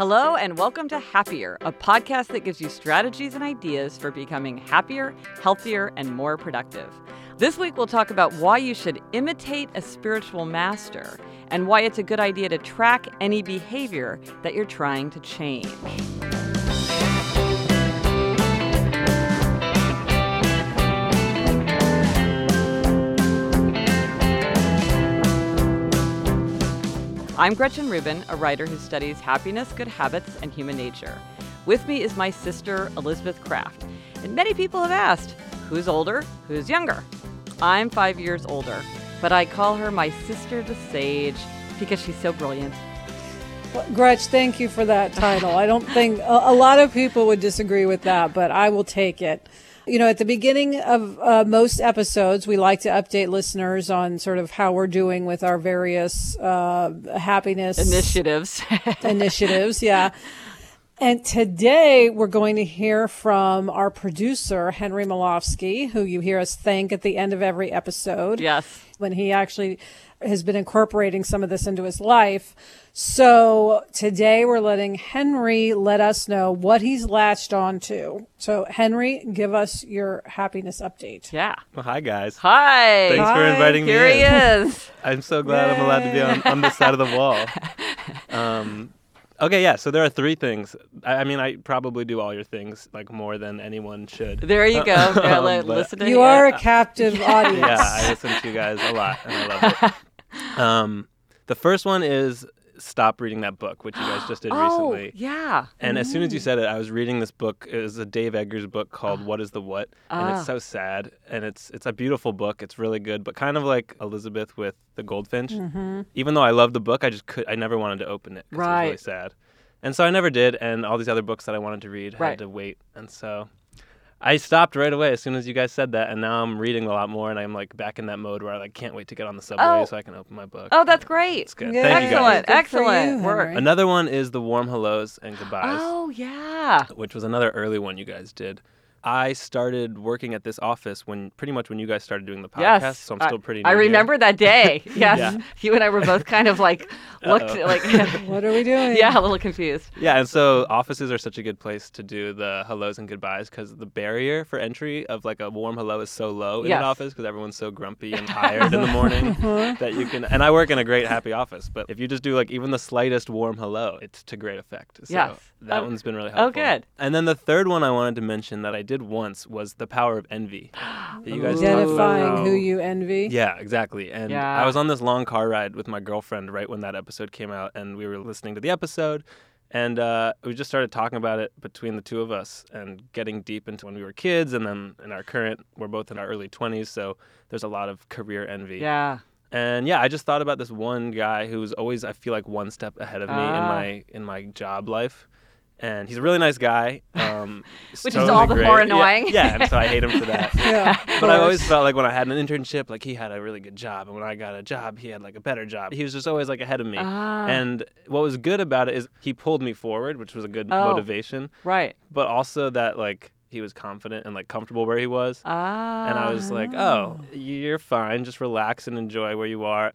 Hello, and welcome to Happier, a podcast that gives you strategies and ideas for becoming happier, healthier, and more productive. This week, we'll talk about why you should imitate a spiritual master and why it's a good idea to track any behavior that you're trying to change. I'm Gretchen Rubin, a writer who studies happiness, good habits, and human nature. With me is my sister, Elizabeth Craft. And many people have asked, who's older, who's younger? I'm five years older, but I call her my sister the sage because she's so brilliant. Well, Gretch, thank you for that title. I don't think a, a lot of people would disagree with that, but I will take it. You know, at the beginning of uh, most episodes, we like to update listeners on sort of how we're doing with our various uh, happiness Initiatives. initiatives. Yeah. And today we're going to hear from our producer, Henry Molofsky, who you hear us thank at the end of every episode. yes. When he actually has been incorporating some of this into his life. So today we're letting Henry let us know what he's latched on to. So Henry, give us your happiness update. Yeah. Well, hi guys. Hi. Thanks for Hi. inviting me Here he in. is. I'm so glad I'm allowed to be on, on this side of the wall. Um, okay, yeah. So there are three things. I, I mean, I probably do all your things like more than anyone should. There you go. Yeah, Um, li- listen to You him. are a captive audience. Yeah, I listen to you guys a lot, and I love it. Um, the first one is stop reading that book, which you guys just did oh, recently. yeah. And as soon as you said it, I was reading this book. It was a Dave Eggers book called "What Is the What," and Ah. it's so sad. And it's it's a beautiful book. It's really good, but kind of like Elizabeth with the Goldfinch. Mm-hmm. Even though I love the book, I just could I never wanted to open it. 'cause It was Right. really sad, and so I never did. And all these other books that I wanted to read Right. had to wait, and so. I stopped right away as soon as you guys said that, and now I'm reading a lot more, and I'm like back in that mode where I like can't wait to get on the subway Oh. so I can open my book. Oh, that's great. It's good. Yeah. Thank you guys. Excellent. Good Excellent you, work. Another one is the warm hellos and goodbyes Oh, yeah. which was another early one you guys did. I started working at this office when pretty much when you guys started doing the podcast, Yes. so I'm I- still pretty. I new here. remember that day. Yes. Yeah. You and I were both kind of like looked Uh-oh. like What are we doing? yeah, a little confused. Yeah, and so offices are such a good place to do the hellos and goodbyes because the barrier for entry of like a warm hello is so low in Yes. an office because everyone's so grumpy and tired in the morning Uh-huh. that you can. And I work in a great happy office, but if you just do like even the slightest warm hello, it's to great effect. So Yes. that Oh. one's been really helpful. Oh, good. And then the third one I wanted to mention that I did once was the power of envy. you guys Identifying who you envy. yeah, exactly. And Yeah. I was on this long car ride with my girlfriend right when that episode came out, and we were listening to the episode, and uh, we just started talking about it between the two of us and getting deep into when we were kids, and then in our current, we're both in our early 20s, so there's a lot of career envy. Yeah. And yeah, I just thought about this one guy who's always, I feel like, one step ahead of me in Ah. my in my job life. And he's a really nice guy, um, Which is all the great. more annoying. Yeah, and so I hate him for that. Yeah. But I always felt like when I had an internship, like he had a really good job, and when I got a job, he had like a better job. He was just always like ahead of me. Ah. And what was good about it is he pulled me forward, which was a good Oh. motivation, Right. but also that like he was confident and like comfortable where he was. Ah. And I was like, oh, you're fine. Just relax and enjoy where you are.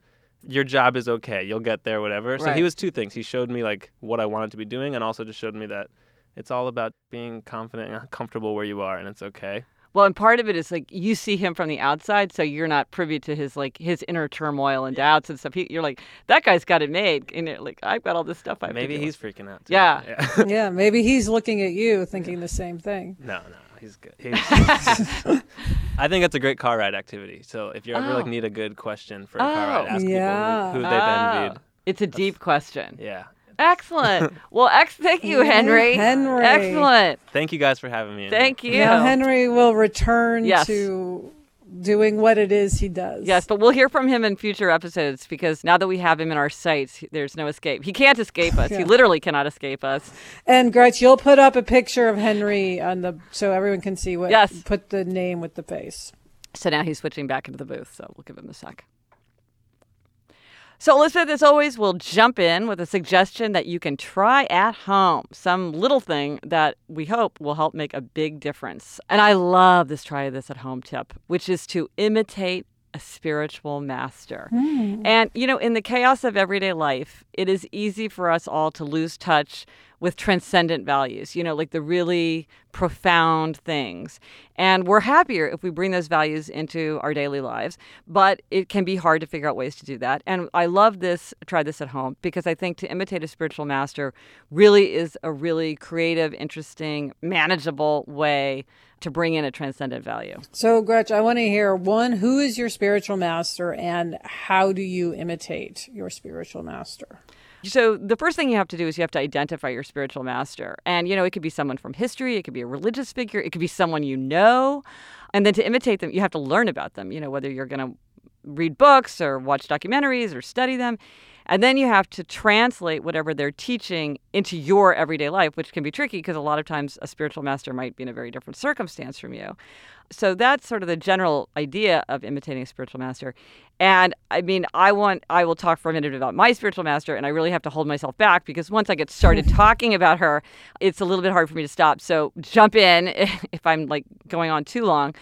Your job is okay. You'll get there, whatever. So Right. he was two things. He showed me like what I wanted to be doing, and also just showed me that it's all about being confident and comfortable where you are, and it's okay. Well, and part of it is like you see him from the outside, so you're not privy to his like his inner turmoil and doubts and stuff. He, you're like, that guy's got it made, and you're like, I've got all this stuff. I have Maybe he's with." freaking out. Too. Yeah. yeah. Yeah, maybe he's looking at you thinking the same thing. No, no, he's good. He's, I think it's a great car ride activity. So if you ever like Oh. need a good question for a car ride, Oh. ask Yeah. people who, who they've Ah, envied. It's a deep question. Yeah. Excellent. well, ex- thank you, Henry. Henry. Excellent. Thank you guys for having me. Thank you. Now Henry will return Yes. to doing what it is he does. Yes, but we'll hear from him in future episodes because now that we have him in our sights, there's no escape. He can't escape us. He literally cannot escape us. And Gretch, you'll put up a picture of Henry on the so everyone can see what. Yes. Put the name with the face. So now he's switching back into the booth. So we'll give him a sec. So, Elizabeth, as always, we'll jump in with a suggestion that you can try at home, some little thing that we hope will help make a big difference. And I love this try this at home tip, which is to imitate a spiritual master. Hmm. And, you know, in the chaos of everyday life, it is easy for us all to lose touch with transcendent values, you know, like the really profound things. And we're happier if we bring those values into our daily lives, but it can be hard to figure out ways to do that. And I love this, try this at home, because I think to imitate a spiritual master really is a really creative, interesting, manageable way to bring in a transcendent value. So, Gretch, I want to hear one, who is your spiritual master and how do you imitate your spiritual master? So the first thing you have to do is you have to identify your spiritual master. And you know, it could be someone from history, it could be a religious figure, it could be someone you know. And then to imitate them, you have to learn about them, you know, whether you're going to read books or watch documentaries or study them. And then you have to translate whatever they're teaching into your everyday life, which can be tricky because a lot of times a spiritual master might be in a very different circumstance from you. So that's sort of the general idea of imitating a spiritual master. And I mean, I want, I will talk for a minute about my spiritual master, and I really have to hold myself back because once I get started talking about her, it's a little bit hard for me to stop. So jump in if I'm like going on too long.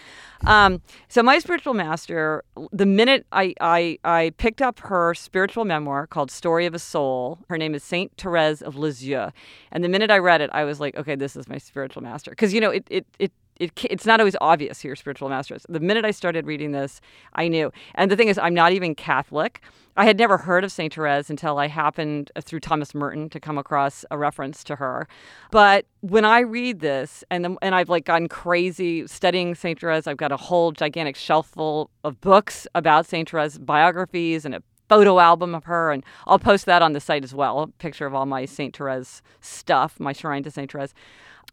Um, so my spiritual master, the minute I, I, I picked up her spiritual memoir called Story of a Soul, her name is Saint Therese of Lisieux. And the minute I read it, I was like, okay, this is my spiritual master. Because, you know, it, it, it it, it's not always obvious who your spiritual master is. The minute I started reading this, I knew. And the thing is, I'm not even Catholic. I had never heard of St. Therese until I happened uh, through Thomas Merton to come across a reference to her. But when I read this, and and I've like gone crazy studying St. Therese, I've got a whole gigantic shelf full of books about St. Therese, biographies, and a photo album of her, and I'll post that on the site as well. A picture of all my St. Therese stuff, my shrine to St. Therese.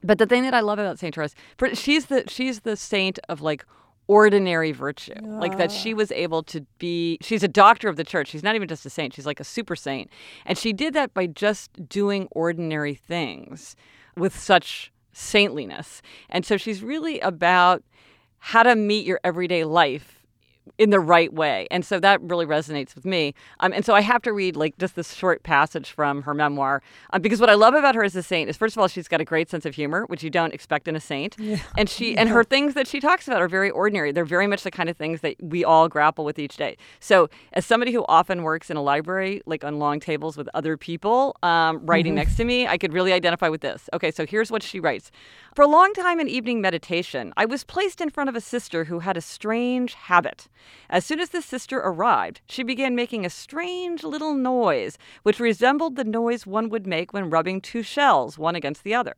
But the thing that I love about Saint Therese, she's the she's the saint of like ordinary virtue. Yeah. Like that she was able to be she's a doctor of the church. She's not even just a saint, she's like a super saint. And she did that by just doing ordinary things with such saintliness. And so she's really about how to meet your everyday life in the right way. And so that really resonates with me. Um, and so I have to read like just this short passage from her memoir um, because what I love about her as a saint is first of all she's got a great sense of humor, which you don't expect in a saint. Yeah. And she and her things that she talks about are very ordinary. They're very much the kind of things that we all grapple with each day. So as somebody who often works in a library, like on long tables with other people um, writing mm-hmm. next to me, I could really identify with this. Okay, so here's what she writes. For a long time in evening meditation, I was placed in front of a sister who had a strange habit. As soon as the sister arrived, she began making a strange little noise, which resembled the noise one would make when rubbing two shells, one against the other.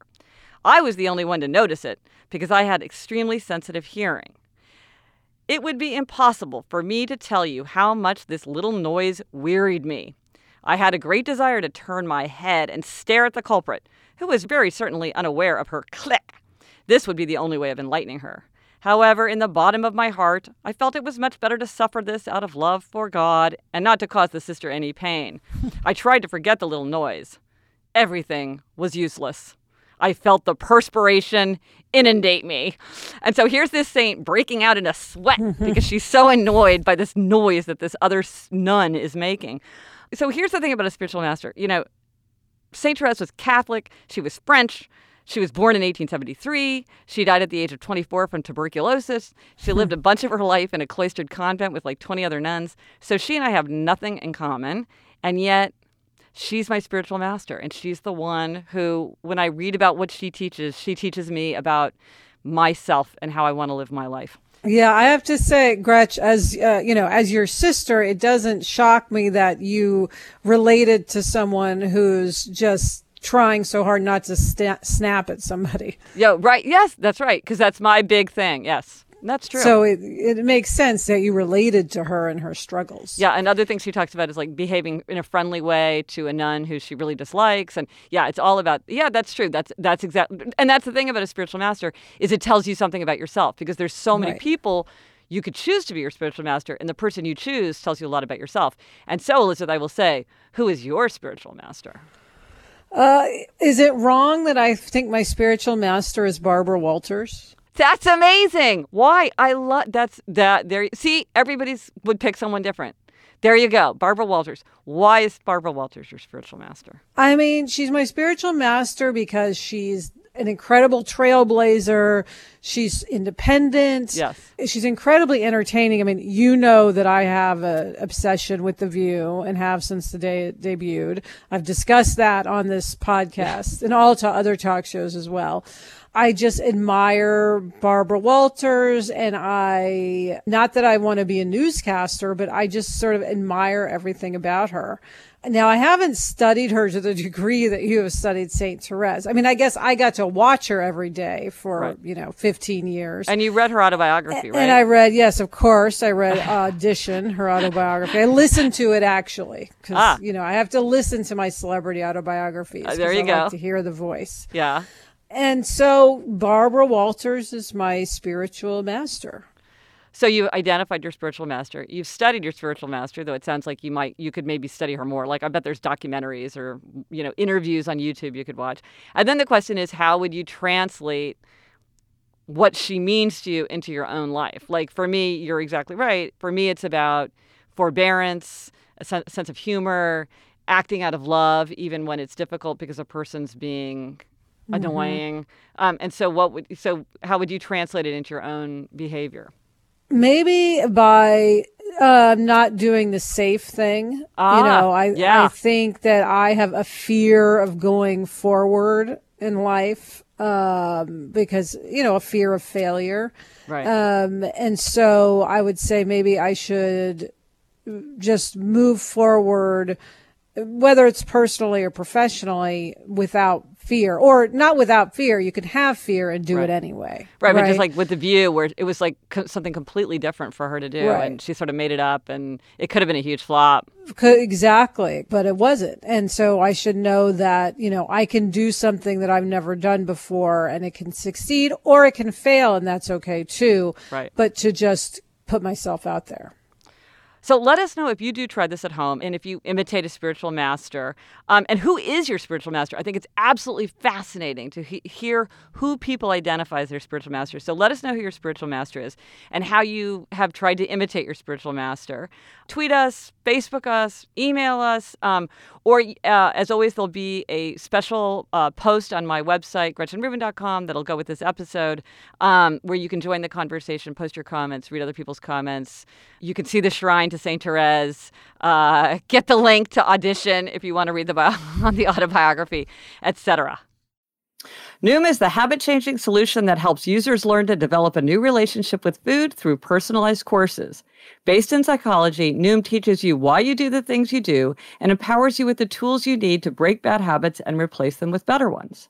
I was the only one to notice it because I had extremely sensitive hearing. It would be impossible for me to tell you how much this little noise wearied me. I had a great desire to turn my head and stare at the culprit, who was very certainly unaware of her click. This would be the only way of enlightening her. However, in the bottom of my heart, I felt it was much better to suffer this out of love for God and not to cause the sister any pain. I tried to forget the little noise. Everything was useless. I felt the perspiration inundate me. And so here's this saint breaking out in a sweat because she's so annoyed by this noise that this other nun is making. So here's the thing about a spiritual master. You know, Saint Therese was Catholic, she was French, she was born in 1873. She died at the age of 24 from tuberculosis. She lived a bunch of her life in a cloistered convent with like 20 other nuns. So she and I have nothing in common. And yet, she's my spiritual master. And she's the one who, when I read about what she teaches, she teaches me about myself and how I want to live my life. Yeah, I have to say, Gretch, as uh, you know, as your sister, it doesn't shock me that you related to someone who's just trying so hard not to st- snap at somebody. Yeah, right. Yes, that's right. Because that's my big thing. Yes. That's true. So it, it makes sense that you related to her and her struggles. Yeah, and other things she talks about is like behaving in a friendly way to a nun who she really dislikes, and yeah, it's all about yeah, that's true. That's that's exactly, and that's the thing about a spiritual master is it tells you something about yourself because there's so many right. people you could choose to be your spiritual master, and the person you choose tells you a lot about yourself. And so, Elizabeth, I will say, who is your spiritual master? Uh, is it wrong that I think my spiritual master is Barbara Walters? That's amazing. Why? I love that's that there see everybody's would pick someone different. There you go. Barbara Walters. Why is Barbara Walters your spiritual master? I mean, she's my spiritual master because she's an incredible trailblazer. She's independent. Yes. She's incredibly entertaining. I mean, you know that I have an obsession with The View and have since the day it debuted. I've discussed that on this podcast and all to other talk shows as well. I just admire Barbara Walters and I, not that I want to be a newscaster, but I just sort of admire everything about her. Now, I haven't studied her to the degree that you have studied St. Therese. I mean, I guess I got to watch her every day for, Right. you know, 15 years. And you read her autobiography, right? And I read, yes, of course, I read Audition, her autobiography. I listened to it actually because Ah. you know I have to listen to my celebrity autobiographies. Uh, there you I go. Like to hear the voice. yeah. And so Barbara Walters is my spiritual master. So you identified your spiritual master. You've studied your spiritual master, though it sounds like you might you could maybe study her more. Like I bet there's documentaries or you know interviews on YouTube you could watch. And then the question is, how would you translate what she means to you into your own life? Like for me, you're exactly right. For me, it's about forbearance, a sen- sense of humor, acting out of love, even when it's difficult because a person's being annoying. Um, and so, what would so how would you translate it into your own behavior? Maybe by uh, not doing the safe thing. Ah, you know, I, yeah. I think that I have a fear of going forward in life um, because, you know, a fear of failure. Right. Um, and so I would say maybe I should just move forward, whether it's personally or professionally, without fear, or not without fear. You can have fear and do Right. it anyway. Right, but just like with the view, where it was like co- something completely different for her to do, Right. and she sort of made it up, and it could have been a huge flop. Exactly, but it wasn't. And so I should know that, you know, I can do something that I've never done before and it can succeed or it can fail and that's okay too. Right. But to just put myself out there. So let us know if you do try this at home, and if you imitate a spiritual master, um, and who is your spiritual master. I think it's absolutely fascinating to he- hear who people identify as their spiritual master. So let us know who your spiritual master is, and how you have tried to imitate your spiritual master. Tweet us, Facebook us, email us, um, or uh, as always, there'll be a special uh, post on my website, GretchenRubin.com, that'll go with this episode, um, where you can join the conversation, post your comments, read other people's comments. You can see the shrine to Saint Therese, uh, get the link to audition if you want to read the bio- on the autobiography, etc. Noom is the habit changing solution that helps users learn to develop a new relationship with food through personalized courses. Based in psychology, Noom teaches you why you do the things you do and empowers you with the tools you need to break bad habits and replace them with better ones.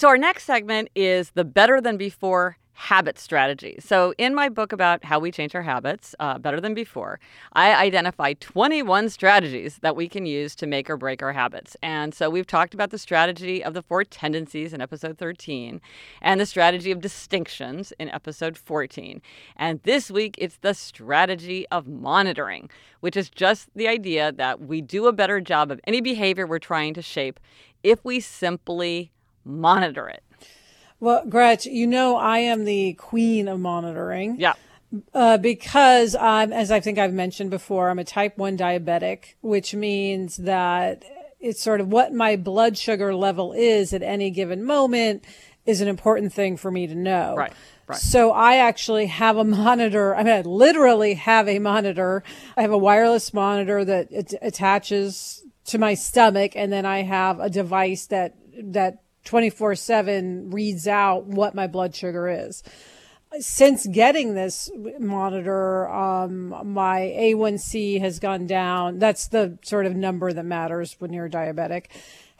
So, our next segment is the better than before habit strategy. So, in my book about how we change our habits uh, better than before, I identify 21 strategies that we can use to make or break our habits. And so, we've talked about the strategy of the four tendencies in episode 13 and the strategy of distinctions in episode 14. And this week, it's the strategy of monitoring, which is just the idea that we do a better job of any behavior we're trying to shape if we simply monitor it. Well, Gretch, you know, I am the queen of monitoring. Yeah. Uh, because I'm, as I think I've mentioned before, I'm a type 1 diabetic, which means that it's sort of what my blood sugar level is at any given moment is an important thing for me to know. Right, right. So I actually have a monitor. I mean, I literally have a monitor. I have a wireless monitor that it attaches to my stomach, and then I have a device that that 24 7 reads out what my blood sugar is. since getting this monitor, um, my A1C has gone down. That's the sort of number that matters when you're diabetic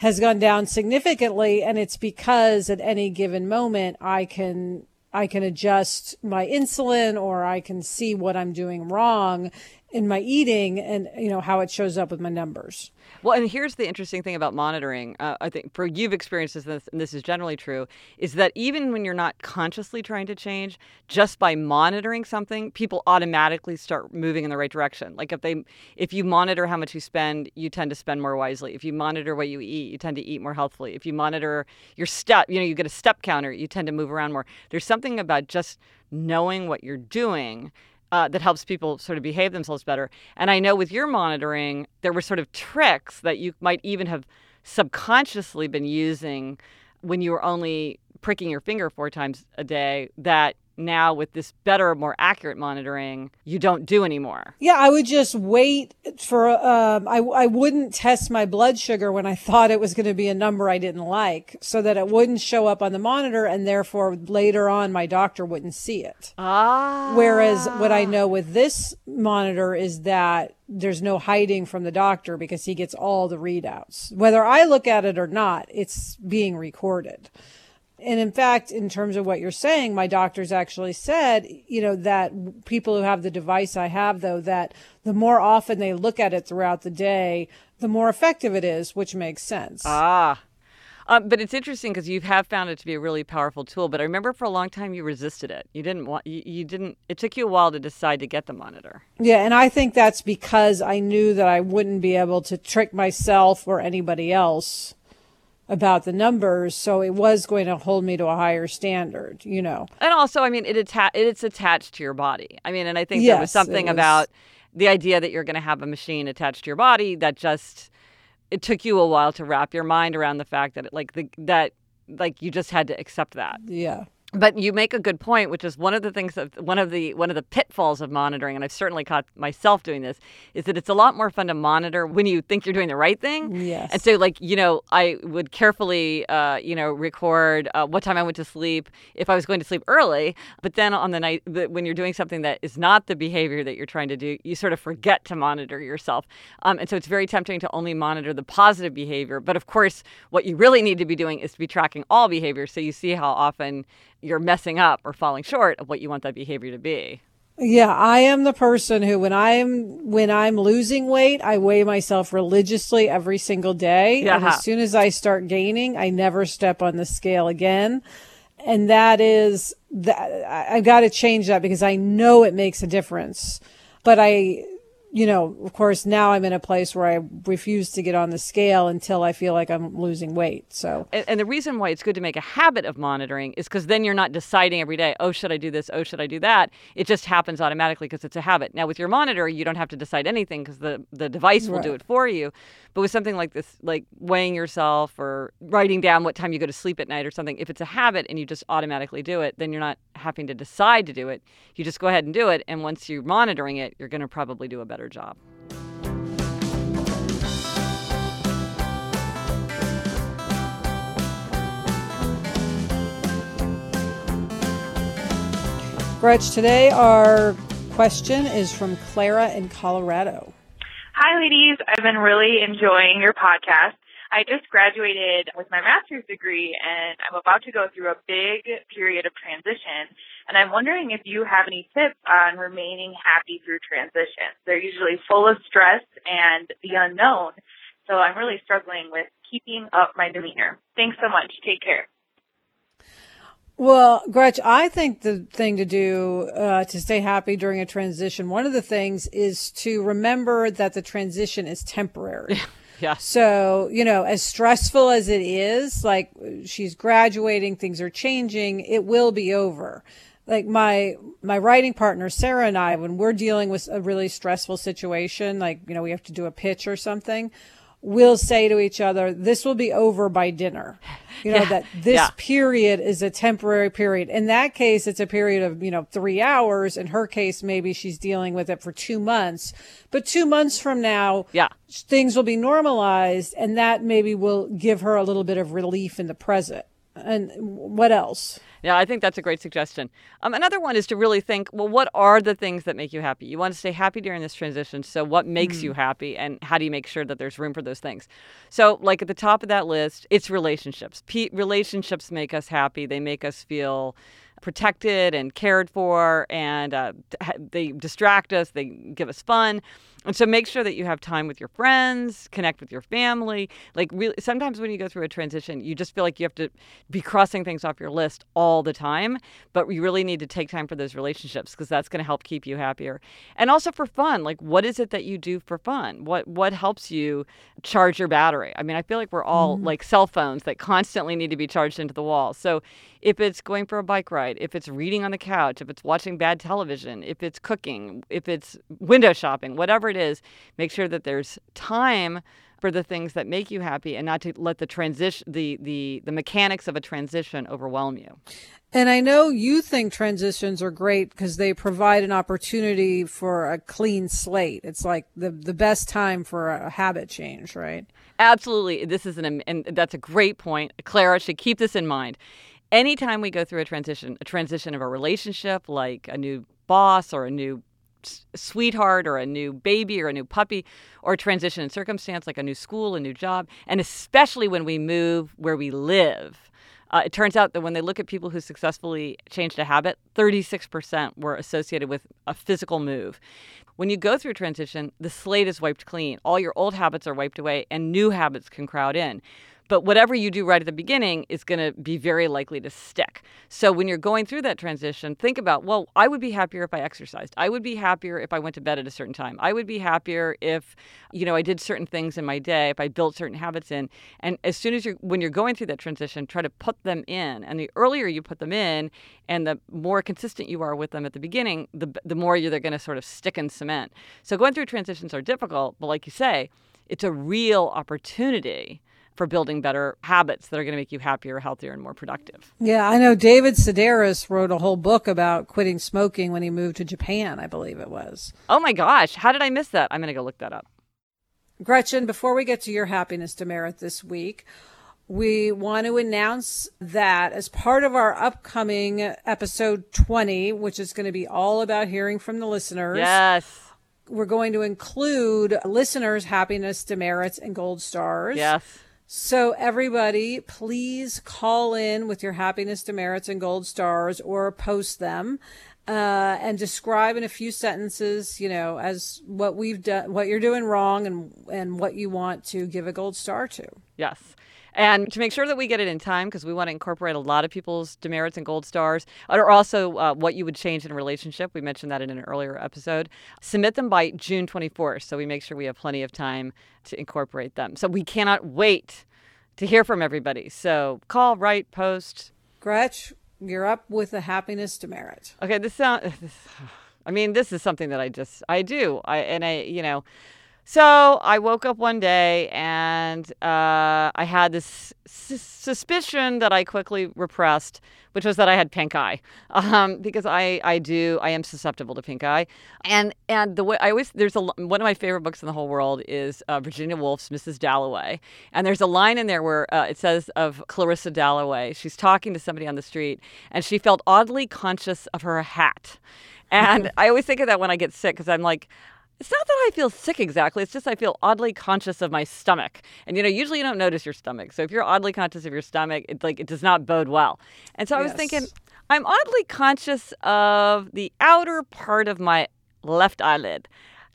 has gone down significantly. And it's because at any given moment, I can I can adjust my insulin or I can see what I'm doing wrong in my eating and you know how it shows up with my numbers. Well, and here's the interesting thing about monitoring. Uh, I think for you've experienced this, and this is generally true, is that even when you're not consciously trying to change, just by monitoring something, people automatically start moving in the right direction. Like if they, if you monitor how much you spend, you tend to spend more wisely. If you monitor what you eat, you tend to eat more healthfully. If you monitor your step, you know, you get a step counter, you tend to move around more. There's something about just knowing what you're doing uh, that helps people sort of behave themselves better. And I know with your monitoring, there were sort of tricks that you might even have subconsciously been using when you were only pricking your finger four times a day that now with this better, more accurate monitoring, you don't do anymore. Yeah, I would just wait for. Um, I I wouldn't test my blood sugar when I thought it was going to be a number I didn't like, so that it wouldn't show up on the monitor, and therefore later on my doctor wouldn't see it. Ah. Whereas what I know with this monitor is that there's no hiding from the doctor because he gets all the readouts, whether I look at it or not. It's being recorded. And in fact, in terms of what you're saying, my doctors actually said, you know, that people who have the device I have, though, that the more often they look at it throughout the day, the more effective it is, which makes sense. Ah. Um, but it's interesting because you have found it to be a really powerful tool. But I remember for a long time you resisted it. You didn't want. You, you didn't. It took you a while to decide to get the monitor. Yeah, and I think that's because I knew that I wouldn't be able to trick myself or anybody else about the numbers, so it was going to hold me to a higher standard, you know. And also, I mean, it atta- it's attached to your body. I mean, and I think yes, there was something was... about the idea that you're going to have a machine attached to your body that just it took you a while to wrap your mind around the fact that it, like the that like you just had to accept that. Yeah but you make a good point which is one of the things that one of the one of the pitfalls of monitoring and i've certainly caught myself doing this is that it's a lot more fun to monitor when you think you're doing the right thing. Yes. And so like you know i would carefully uh, you know record uh, what time i went to sleep if i was going to sleep early. But then on the night when you're doing something that is not the behavior that you're trying to do you sort of forget to monitor yourself. Um, and so it's very tempting to only monitor the positive behavior. But of course what you really need to be doing is to be tracking all behavior. So you see how often you're messing up or falling short of what you want that behavior to be. Yeah, I am the person who when I'm when I'm losing weight, I weigh myself religiously every single day. Yeah. And as soon as I start gaining, I never step on the scale again. And that is that I've got to change that because I know it makes a difference. But I you know, of course, now I'm in a place where I refuse to get on the scale until I feel like I'm losing weight. So, and, and the reason why it's good to make a habit of monitoring is because then you're not deciding every day, oh, should I do this? Oh, should I do that? It just happens automatically because it's a habit. Now, with your monitor, you don't have to decide anything because the, the device will right. do it for you. But with something like this, like weighing yourself or writing down what time you go to sleep at night or something, if it's a habit and you just automatically do it, then you're not having to decide to do it. You just go ahead and do it. And once you're monitoring it, you're going to probably do a better job. Gretch, today our question is from Clara in Colorado. Hi, ladies. I've been really enjoying your podcast. I just graduated with my master's degree and I'm about to go through a big period of transition. And I'm wondering if you have any tips on remaining happy through transitions. They're usually full of stress and the unknown. So I'm really struggling with keeping up my demeanor. Thanks so much. Take care. Well, Gretch, I think the thing to do uh, to stay happy during a transition, one of the things is to remember that the transition is temporary. Yeah. So, you know, as stressful as it is, like she's graduating, things are changing, it will be over. Like my my writing partner Sarah and I when we're dealing with a really stressful situation, like, you know, we have to do a pitch or something, we'll say to each other, this will be over by dinner. You know, Yeah. that this Yeah. period is a temporary period. In that case, it's a period of, you know, three hours. In her case, maybe she's dealing with it for two months. But two months from now, Yeah. things will be normalized and that maybe will give her a little bit of relief in the present. And what else? Yeah, I think that's a great suggestion. Um, another one is to really think well, what are the things that make you happy? You want to stay happy during this transition. So, what makes mm. you happy, and how do you make sure that there's room for those things? So, like at the top of that list, it's relationships. P- relationships make us happy, they make us feel protected and cared for, and uh, they distract us, they give us fun. And so make sure that you have time with your friends, connect with your family. Like really sometimes when you go through a transition, you just feel like you have to be crossing things off your list all the time, but you really need to take time for those relationships because that's going to help keep you happier. And also for fun, like what is it that you do for fun? What what helps you charge your battery? I mean, I feel like we're all mm. like cell phones that constantly need to be charged into the wall. So if it's going for a bike ride, if it's reading on the couch, if it's watching bad television, if it's cooking, if it's window shopping, whatever it is, make sure that there's time for the things that make you happy and not to let the transition the the the mechanics of a transition overwhelm you. And I know you think transitions are great because they provide an opportunity for a clean slate. It's like the the best time for a habit change, right? Absolutely. This is an and that's a great point. Clara should keep this in mind. Anytime we go through a transition, a transition of a relationship, like a new boss or a new sweetheart or a new baby or a new puppy or transition in circumstance like a new school, a new job, and especially when we move where we live. Uh, it turns out that when they look at people who successfully changed a habit, 36% were associated with a physical move. When you go through transition, the slate is wiped clean. All your old habits are wiped away, and new habits can crowd in. But whatever you do right at the beginning is going to be very likely to stick. So when you're going through that transition, think about, well, I would be happier if I exercised. I would be happier if I went to bed at a certain time. I would be happier if, you know, I did certain things in my day, if I built certain habits in. And as soon as you're when you're going through that transition, try to put them in. And the earlier you put them in and the more consistent you are with them at the beginning, the the more you're going to sort of stick and cement. So going through transitions are difficult, but like you say, it's a real opportunity for building better habits that are going to make you happier, healthier, and more productive. Yeah, I know David Sedaris wrote a whole book about quitting smoking when he moved to Japan, I believe it was. Oh my gosh, how did I miss that? I'm going to go look that up. Gretchen, before we get to your happiness demerit this week, we want to announce that as part of our upcoming episode 20, which is going to be all about hearing from the listeners. Yes. We're going to include listeners' happiness demerits and gold stars. Yes. So, everybody, please call in with your happiness demerits and gold stars or post them uh, and describe in a few sentences, you know, as what we've done, what you're doing wrong and, and what you want to give a gold star to. Yes. And to make sure that we get it in time, because we want to incorporate a lot of people's demerits and gold stars, or also uh, what you would change in a relationship. We mentioned that in an earlier episode. Submit them by June 24th, so we make sure we have plenty of time to incorporate them. So we cannot wait to hear from everybody. So call, write, post. Gretch, you're up with the happiness demerit. Okay, this sound. This, I mean, this is something that I just I do. I and I you know so I woke up one day and uh, I had this s- suspicion that I quickly repressed, which was that I had pink eye, um, because I, I do I am susceptible to pink eye, and and the way I always there's a one of my favorite books in the whole world is uh, Virginia Woolf's Mrs. Dalloway, and there's a line in there where uh, it says of Clarissa Dalloway, she's talking to somebody on the street, and she felt oddly conscious of her hat. And I always think of that when I get sick because I'm like, it's not that I feel sick exactly. It's just I feel oddly conscious of my stomach. And you know, usually you don't notice your stomach. So if you're oddly conscious of your stomach, it like it does not bode well. And so I was thinking, I'm oddly conscious of the outer part of my left eyelid.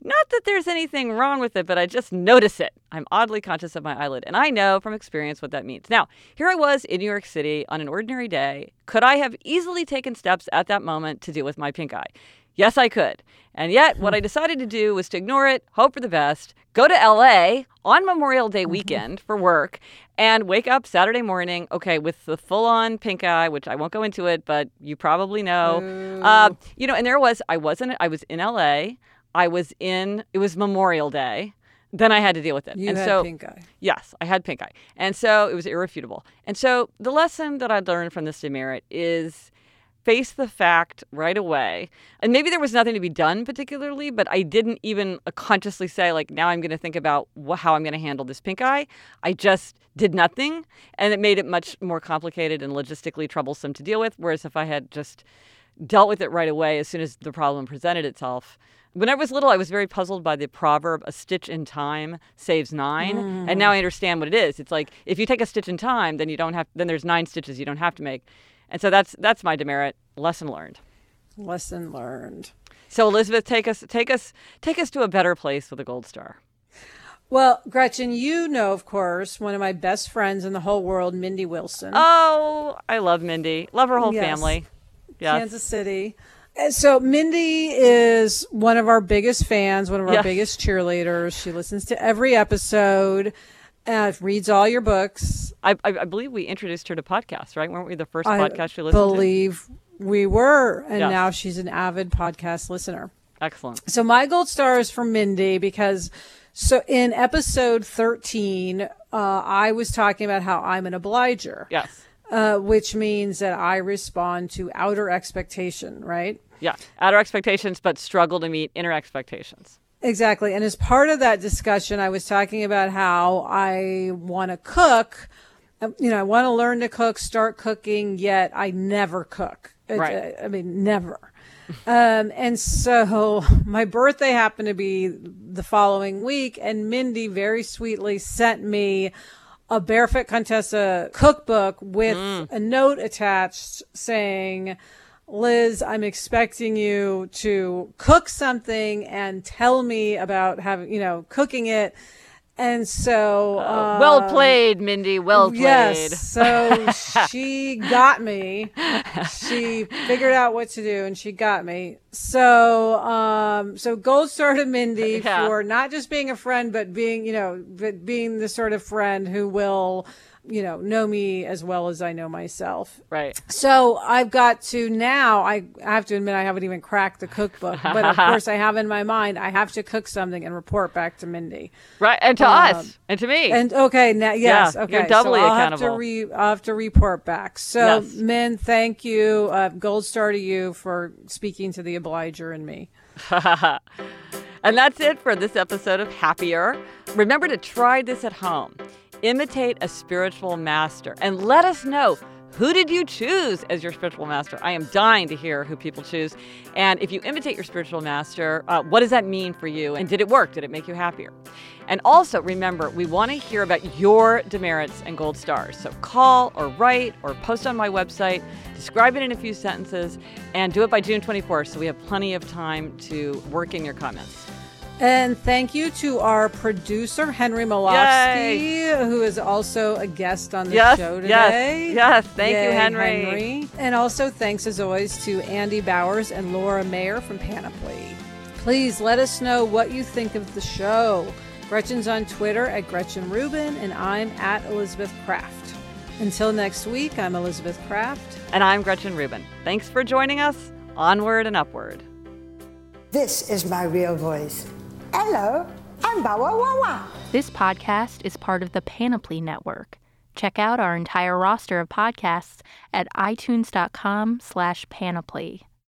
Not that there's anything wrong with it, but I just notice it. I'm oddly conscious of my eyelid. And I know from experience what that means. Now, here I was in New York City on an ordinary day. Could I have easily taken steps at that moment to deal with my pink eye? Yes, I could. And yet, what I decided to do was to ignore it, hope for the best, go to LA on Memorial Day mm-hmm. weekend for work, and wake up Saturday morning, okay, with the full on pink eye, which I won't go into it, but you probably know. Uh, you know, and there was, I wasn't, I was in LA. I was in, it was Memorial Day. Then I had to deal with it. You and had so, pink eye. Yes, I had pink eye. And so it was irrefutable. And so the lesson that I learned from this demerit is face the fact right away. And maybe there was nothing to be done particularly, but I didn't even consciously say, like, now I'm going to think about how I'm going to handle this pink eye. I just did nothing. And it made it much more complicated and logistically troublesome to deal with. Whereas if I had just dealt with it right away as soon as the problem presented itself, when I was little, I was very puzzled by the proverb, a stitch in time saves nine. Mm. And now I understand what it is. It's like if you take a stitch in time, then you don't have then there's nine stitches you don't have to make. And so that's that's my demerit. Lesson learned. Lesson learned. So Elizabeth, take us take us take us to a better place with a gold star. Well, Gretchen, you know, of course, one of my best friends in the whole world, Mindy Wilson. Oh, I love Mindy. Love her whole yes. family. Yes. Kansas City. So Mindy is one of our biggest fans, one of our yes. biggest cheerleaders. She listens to every episode, uh, reads all your books. I, I, I, believe we introduced her to podcasts, right? Weren't we the first I podcast she listened to? I believe we were, and yes. now she's an avid podcast listener. Excellent. So my gold star is for Mindy because so in episode 13, uh, I was talking about how I'm an obliger. Yes. Uh, which means that I respond to outer expectation, right? Yeah, outer expectations, but struggle to meet inner expectations. Exactly. And as part of that discussion, I was talking about how I want to cook. Um, you know, I want to learn to cook, start cooking, yet I never cook. Right. I, I mean, never. um, and so my birthday happened to be the following week, and Mindy very sweetly sent me a Barefoot Contessa cookbook with mm. a note attached saying, Liz, I'm expecting you to cook something and tell me about having, you know, cooking it. And so, uh, well um, played, Mindy. Well played. Yes. So she got me. She figured out what to do, and she got me. So, um, so gold star to Mindy yeah. for not just being a friend, but being, you know, but being the sort of friend who will you know, know me as well as I know myself. Right. So I've got to now, I I have to admit, I haven't even cracked the cookbook, but of course I have in my mind, I have to cook something and report back to Mindy. Right. And to um, us and to me. And okay. Now, yes. Yeah, okay. You're doubly so I'll accountable. Have to re, I'll have to report back. So, yes. Min, thank you. Uh, gold star to you for speaking to the obliger in me. and that's it for this episode of Happier. Remember to try this at home imitate a spiritual master and let us know who did you choose as your spiritual master? I am dying to hear who people choose. And if you imitate your spiritual master, uh, what does that mean for you? And did it work? Did it make you happier? And also remember, we want to hear about your demerits and gold stars. So call or write or post on my website, describe it in a few sentences, and do it by June 24th so we have plenty of time to work in your comments. And thank you to our producer, Henry Molofsky, who is also a guest on the yes, show today. Yes, yes. Thank Yay, you, Henry. Henry. And also thanks, as always, to Andy Bowers and Laura Mayer from Panoply. Please let us know what you think of the show. Gretchen's on Twitter at Gretchen Rubin, and I'm at Elizabeth Craft. Until next week, I'm Elizabeth Craft. And I'm Gretchen Rubin. Thanks for joining us. Onward and upward. This is my real voice. Hello, I'm Bawa Wawa. This podcast is part of the Panoply Network. Check out our entire roster of podcasts at itunes.com slash panoply.